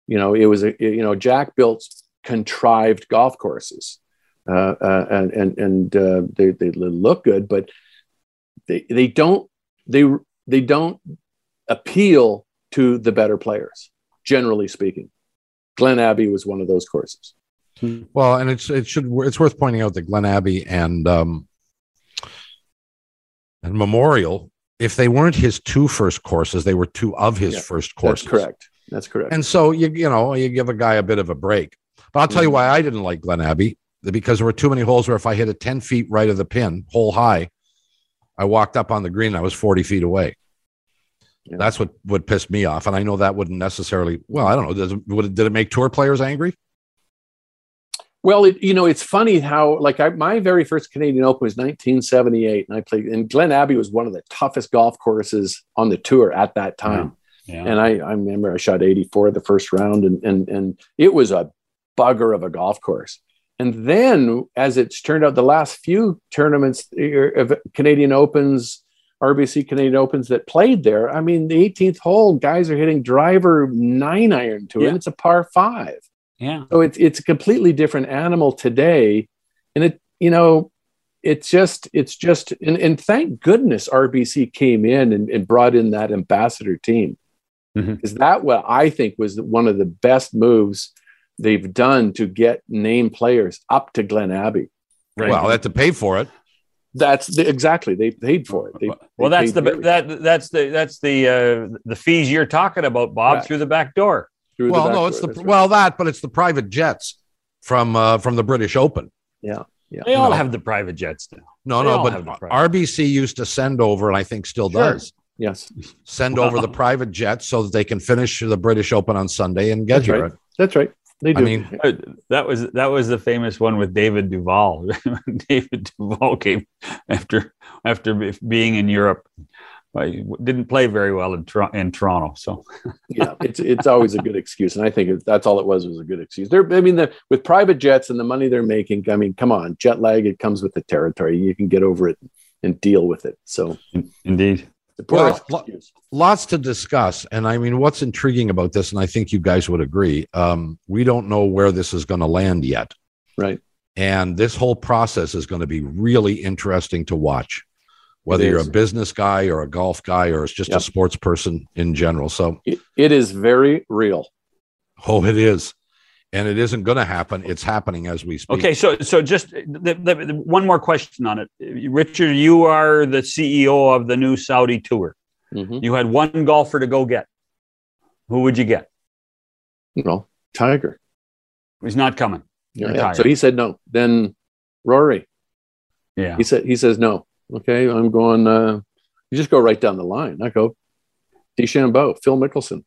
You know, it was a you know Jack built contrived golf courses, uh, uh, and and and uh, they they look good, but they they don't they they don't appeal to the better players, generally speaking. Glen Abbey was one of those courses. Well, and it's it should it's worth pointing out that Glen Abbey and um, and Memorial, if they weren't his two first courses, they were two of his yeah, first courses. That's correct. That's correct. And so you you know you give a guy a bit of a break. But I'll tell mm-hmm. you why I didn't like Glen Abbey because there were too many holes where if I hit a ten feet right of the pin, hole high, I walked up on the green. I was forty feet away. Yeah. That's what would piss me off, and I know that wouldn't necessarily. Well, I don't know. Does it, would it, did it make tour players angry? Well, it, you know, it's funny how like I, my very first Canadian Open was 1978, and I played. And Glen Abbey was one of the toughest golf courses on the tour at that time. Yeah. Yeah. And I, I remember I shot 84 the first round, and and and it was a bugger of a golf course. And then, as it's turned out, the last few tournaments er, of Canadian Opens, RBC Canadian Opens that played there. I mean, the 18th hole, guys are hitting driver nine iron to it, and it's a par five. Yeah. So it's it's a completely different animal today, and it you know it's just it's just and, and thank goodness RBC came in and, and brought in that ambassador team because mm-hmm. that what I think was one of the best moves they've done to get name players up to Glen Abbey. Right. Well, they had to pay for it. That's the, exactly they paid for it. They, well, that's the that that's the that's the uh, the fees you're talking about, Bob, right. through the back door. Through well, no, it's the right. well that, but it's the private jets from uh, from the British Open. Yeah, yeah. They all know. have the private jets now. No, they no, but RBC used to send over, and I think still sure. does. Yes, send over the private jets so that they can finish the British Open on Sunday and get That's here. Right. That's right. They do. I mean, uh, that was that was the famous one with David Duval. David Duval came after after being in Europe. I didn't play very well in, in Toronto. So yeah, it's it's always a good excuse, and I think that's all it was was a good excuse. There, I mean, the, with private jets and the money they're making, I mean, come on, jet lag it comes with the territory. You can get over it and deal with it. So indeed, well, lots to discuss. And I mean, what's intriguing about this, and I think you guys would agree, um, we don't know where this is going to land yet. Right. And this whole process is going to be really interesting to watch, whether you're a business guy or a golf guy or it's just yep. a sports person in general. So it, it is very real. Oh, it is and it isn't going to happen. It's happening as we speak. Okay, so so just the, the, the, one more question on it, Richard. You are the CEO of the new Saudi tour. Mm-hmm. You had one golfer to go get. Who would you get? Well, Tiger. He's not coming. Yeah, yeah. So he said no. Then Rory. Yeah. He said he says no. Okay, I'm going. Uh, you just go right down the line. I go DeChambeau, Phil Mickelson.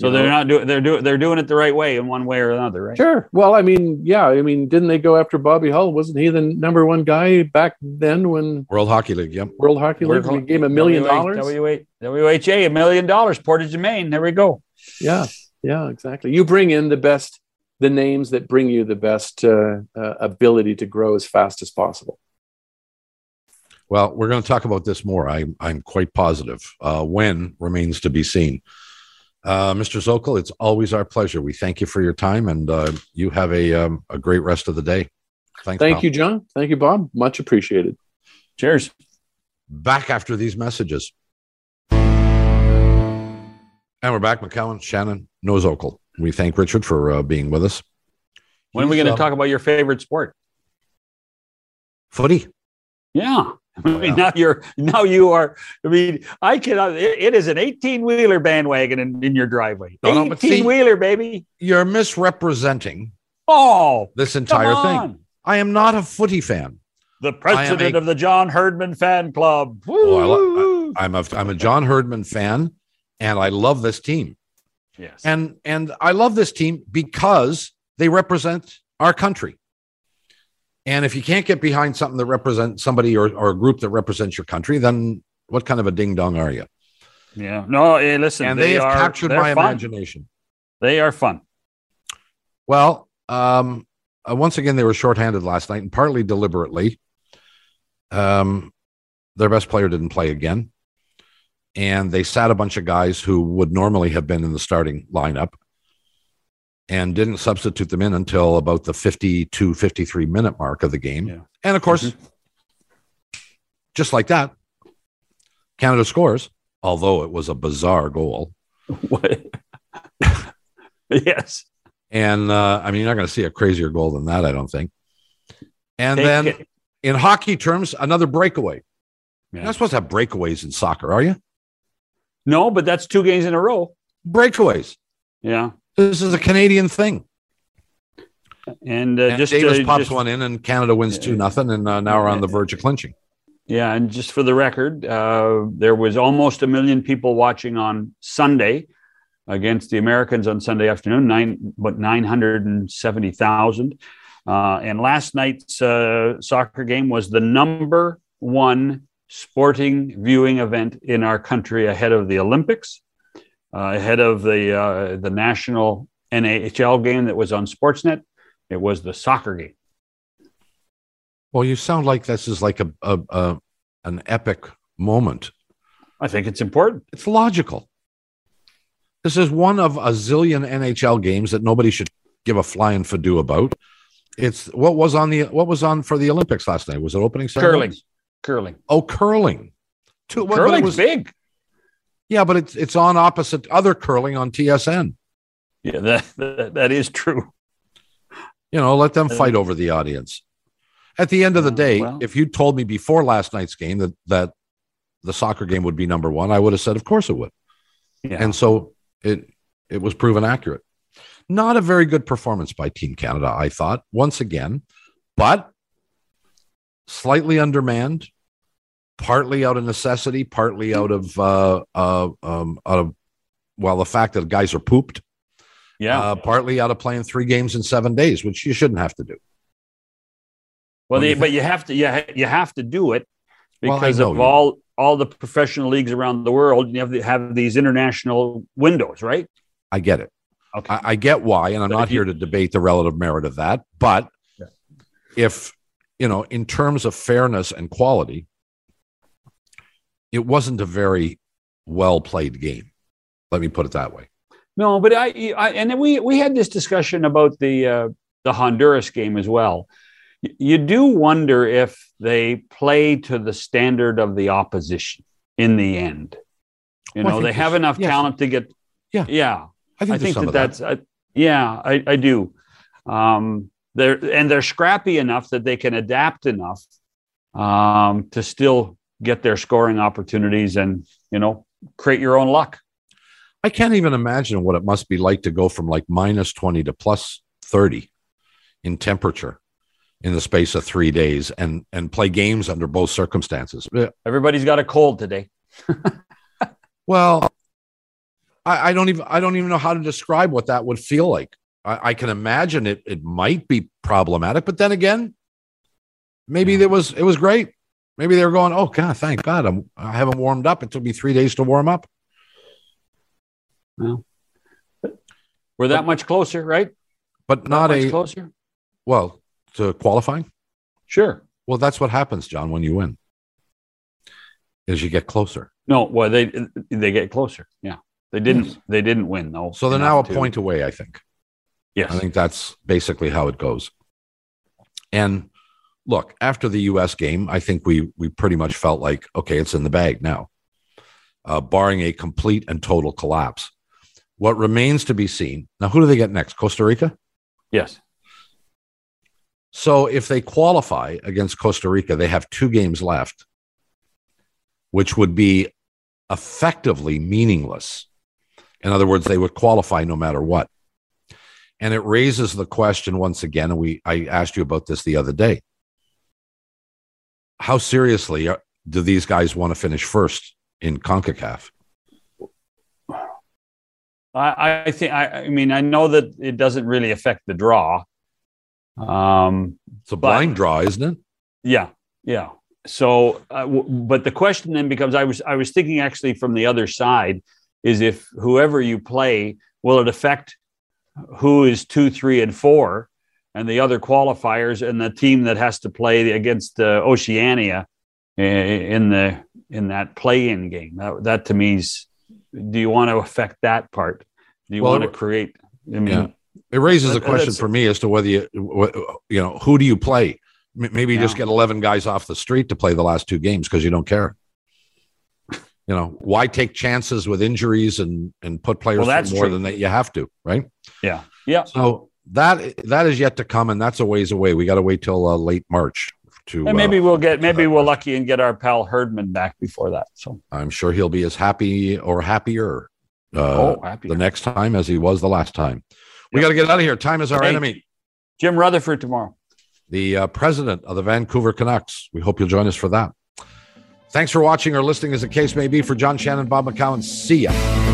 So You they're know? not doing they're doing they're doing it the right way in one way or another, right? Sure. Well, I mean, yeah. I mean, didn't they go after Bobby Hull? Wasn't he the number one guy back then when World Hockey League. Yep. World Hockey League World- we gave him a million WH dollars? WH WHA, a million dollars, Portage and Main. There we go. Yeah, yeah, exactly. You bring in the best, the names that bring you the best uh, uh, ability to grow as fast as possible. Well, we're going to talk about this more. I, I'm quite positive. Uh, when remains to be seen. Uh, Mr. Zokol, it's always our pleasure. We thank you for your time, and uh, you have a um, a great rest of the day. Thanks. Thank pal. you, John. Thank you, Bob. Much appreciated. Cheers. Back after these messages, and we're back. McCown, Shannon, no Zokol. We thank Richard for uh, being with us. When are we going to um, talk about your favorite sport? Footy. Yeah. I mean, now you're now you are. I mean, I cannot. It, it is an 18 wheeler bandwagon in, in your driveway. No, no, but see- 18 wheeler, baby. You're misrepresenting Oh, this entire thing. I am not a footy fan. The president a- of the John Herdman fan club. Oh, I, I'm a I'm a John Herdman fan, and I love this team. yes. and and I love this team because they represent our country. And if you can't get behind something that represents somebody or, or a group that represents your country, then what kind of a ding dong are you? yeah. No, hey, listen. and they, have are, captured they're my fun. imagination. They are fun. Well, um, uh, once again, they were shorthanded last night, and partly deliberately. Um, their best player didn't play again, and they sat a bunch of guys who would normally have been in the starting lineup, and didn't substitute them in until about the 52, 53 minute mark of the game. Yeah. And of course, just like that, Canada scores, although it was a bizarre goal. What? yes. And uh, I mean, you're not going to see a crazier goal than that, I don't think. And Take then it. in hockey terms, another breakaway. Yeah. You're not supposed to have breakaways in soccer, are you? No, but that's two games in a row. Breakaways. Yeah. This is a Canadian thing. And, uh, And just Davis uh, pops just- one in, and Canada wins two nothing, and uh, now we're on the verge of clinching. Yeah, and just for the record, uh, there was almost a million people watching on Sunday against the Americans on Sunday afternoon, nine but nine hundred and seventy thousand. Uh, and last night's uh, soccer game was the number one sporting viewing event in our country ahead of the Olympics, uh, ahead of the uh, the national NHL game that was on Sportsnet. It was the soccer game. Well, you sound like this is like a, a, a an epic moment. I think it's important. It's logical. This is one of a zillion NHL games that nobody should give a flying fadoo about. It's what was on the what was on for the Olympics last night. Was it opening ceremony? Curling, curling, Oh, curling. Two, curling's was, big. Yeah, but it's it's on opposite other curling on TSN. Yeah, that, that that is true. You know, let them Uh, fight over the audience. At the end of the Uh, day, well- if you told me before last night's game that that the soccer game would be number one, I would have said, of course it would. Yeah. And so it it was proven accurate. Not a very good performance by Team Canada, I thought, once again, but slightly undermanned, partly out of necessity, partly out of uh, uh, um, out of well, the fact that guys are pooped, yeah. uh, partly out of playing three games in seven days, which you shouldn't have to do. well, they, you but you have to you, you have to do it because know of you- all all the professional leagues around the world. You have to have these international windows, right? I get it. Okay. I, I get why, and I'm But not here to debate the relative merit of that. But Yeah. if you know, in terms of fairness and quality, it wasn't a very well played game. Let me put it that way. No, but I, I and then we we had this discussion about the uh, the Honduras game as well. You do wonder if they play to the standard of the opposition in the end. You Well, know, they have enough yes. talent to get. Yeah. yeah. I think, I think that of that. that's uh, yeah, I, I do. Um, they're and they're scrappy enough that they can adapt enough um, to still get their scoring opportunities and you know create your own luck. I can't even imagine what it must be like to go from like minus 20 to plus 30 in temperature in the space of three days and and play games under both circumstances. Uh, Everybody's got a cold today. Well, I, I don't even I don't even know how to describe what that would feel like. I, I can imagine it. It might be problematic, but then again, maybe it was it was great. Maybe they were going, oh God, thank God, I'm, I haven't warmed up. It took me three days to warm up. Well, we're that But- much closer, right? But That not much a closer. well to qualifying. Sure. Well, that's what happens, John, when you win. Is you get closer. No, well, they they get closer. Yeah, they didn't. They didn't win though. So they're now a to- point away, I think. Yes. I think that's basically how it goes. And look, after the US game, I think we we pretty much felt like, okay, it's in the bag now. Uh, barring a complete and total collapse. What remains to be seen. Now, who do they get next? Costa Rica? yes. So if they qualify against Costa Rica, they have two games left, which would be effectively meaningless. In other words, they would qualify no matter what. And it raises the question once again, and we I asked you about this the other day. How seriously are, do these guys want to finish first in CONCACAF? I, I think. I, I mean, I know that it doesn't really affect the draw. Um. It's a But- blind draw, isn't it? Yeah. Yeah. So, uh, w- but the question then becomes: I was I was thinking actually from the other side is if whoever you play will it affect who is two, three, and four, and the other qualifiers, and the team that has to play against uh, Oceania in the in that play-in game. That that to me is. Do you want to affect that part? Do you Well, want to create? I mean, Yeah. It raises a question for me as to whether you, you know, who do you play? Maybe you just get 11 guys off the street to play the last two games because you don't care. You know, why take chances with injuries and, and put players Well, more true. than that you have to, right? yeah, yeah. So that that is yet to come, and that's a ways away. We got to wait till uh, late March to. And maybe uh, we'll get maybe we're lucky and get our pal Herdman back before that. So I'm sure he'll be as happy or happier uh, oh, happy. the next time as he was the last time. We Yep. got to get out of here. Time is our Hey. enemy. Jim Rutherford tomorrow. the uh, president of the Vancouver Canucks. We hope you'll join us for that. Thanks for watching or listening, as the case may be. For John Shannon, Bob McCown, see ya.